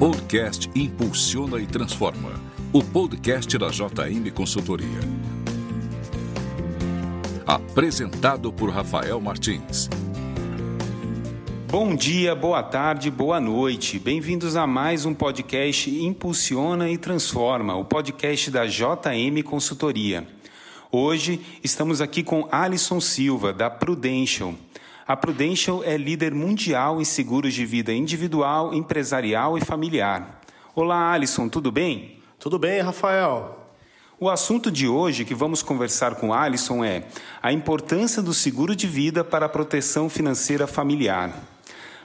Podcast Impulsiona e Transforma. O podcast da JM Consultoria. Apresentado por Rafael Martins. Bom dia, boa tarde, boa noite. Bem-vindos a mais um podcast Impulsiona e Transforma, o podcast da JM Consultoria. Hoje estamos aqui com Alisson Silva, da Prudential. A Prudential é líder mundial em seguros de vida individual, empresarial e familiar. Olá, Alisson, tudo bem? Tudo bem, Rafael. O assunto de hoje que vamos conversar com Alisson é a importância do seguro de vida para a proteção financeira familiar.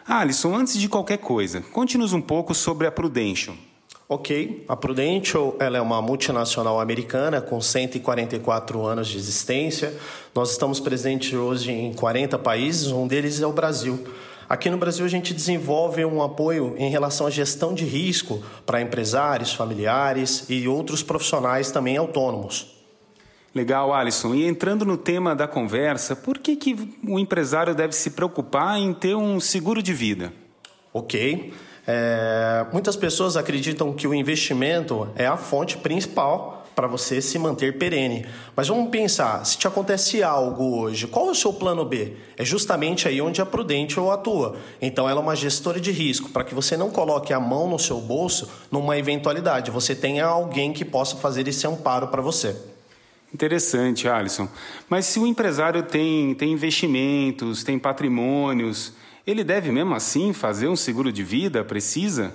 Alisson, antes de qualquer coisa, conte-nos um pouco sobre a Prudential. Ok, a Prudential ela é uma multinacional americana com 144 anos de existência. Nós estamos presentes hoje em 40 países, um deles é o Brasil. Aqui no Brasil a gente desenvolve um apoio em relação à gestão de risco para empresários, familiares e outros profissionais também autônomos. Legal, Alisson. E entrando no tema da conversa, por que, que o empresário deve se preocupar em ter um seguro de vida? Ok. É, muitas pessoas acreditam que o investimento é a fonte principal para você se manter perene. Mas vamos pensar, se te acontece algo hoje, qual é o seu plano B? É justamente aí onde a Prudential atua. Então ela é uma gestora de risco, para que você não coloque a mão no seu bolso numa eventualidade, você tenha alguém que possa fazer esse amparo para você. Interessante, Alisson. Mas se o empresário tem, tem investimentos, tem patrimônios, ele deve mesmo assim fazer um seguro de vida? Precisa?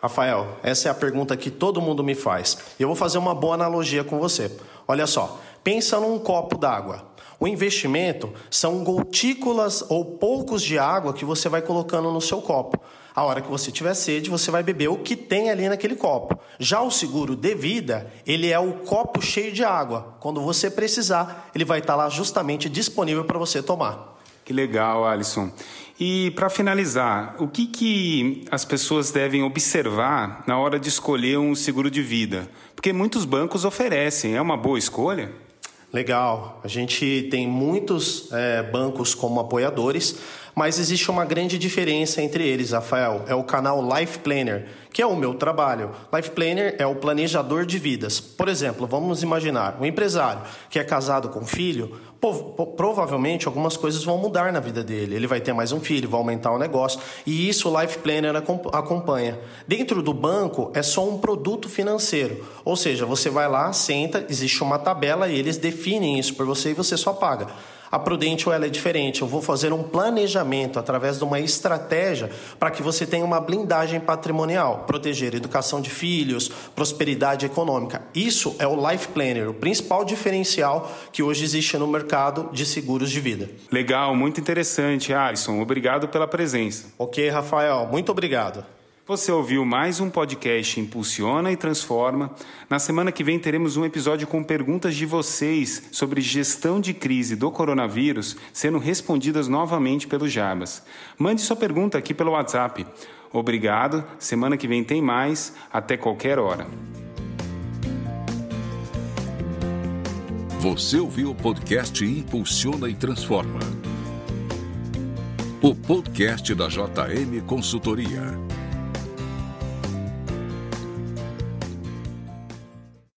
Rafael, essa é a pergunta que todo mundo me faz. Eu vou fazer uma boa analogia com você. Olha só, pensa num copo d'água. O investimento são gotículas ou poucos de água que você vai colocando no seu copo. A hora que você tiver sede, você vai beber o que tem ali naquele copo. Já o seguro de vida, ele é o copo cheio de água. Quando você precisar, ele vai estar lá justamente disponível para você tomar. Que legal, Alisson. E para finalizar, o que, que as pessoas devem observar na hora de escolher um seguro de vida? Porque muitos bancos oferecem, é uma boa escolha? Legal. A gente tem muitos é, bancos como apoiadores, mas existe uma grande diferença entre eles, Rafael. É o canal Life Planner, que é o meu trabalho. Life Planner é o planejador de vidas. Por exemplo, vamos imaginar um empresário que é casado com filho, provavelmente algumas coisas vão mudar na vida dele. Ele vai ter mais um filho, vai aumentar o negócio, e isso o Life Planner acompanha. Dentro do banco é só um produto financeiro, ou seja, você vai lá, senta, existe uma tabela e eles definem isso por você e você só paga. A Prudential ela é diferente. Eu vou fazer um planejamento através de uma estratégia para que você tenha uma blindagem patrimonial, proteger a educação de filhos, prosperidade econômica. Isso é o Life Planner, o principal diferencial que hoje existe no mercado de seguros de vida. Legal, muito interessante, Alisson. Obrigado pela presença. Ok, Rafael, muito obrigado. Você ouviu mais um podcast Impulsiona e Transforma. Na semana que vem teremos um episódio com perguntas de vocês sobre gestão de crise do coronavírus sendo respondidas novamente pelo Jabas. Mande sua pergunta aqui pelo WhatsApp. Obrigado. Semana que vem tem mais. Até qualquer hora. Você ouviu o podcast Impulsiona e Transforma. O podcast da JM Consultoria.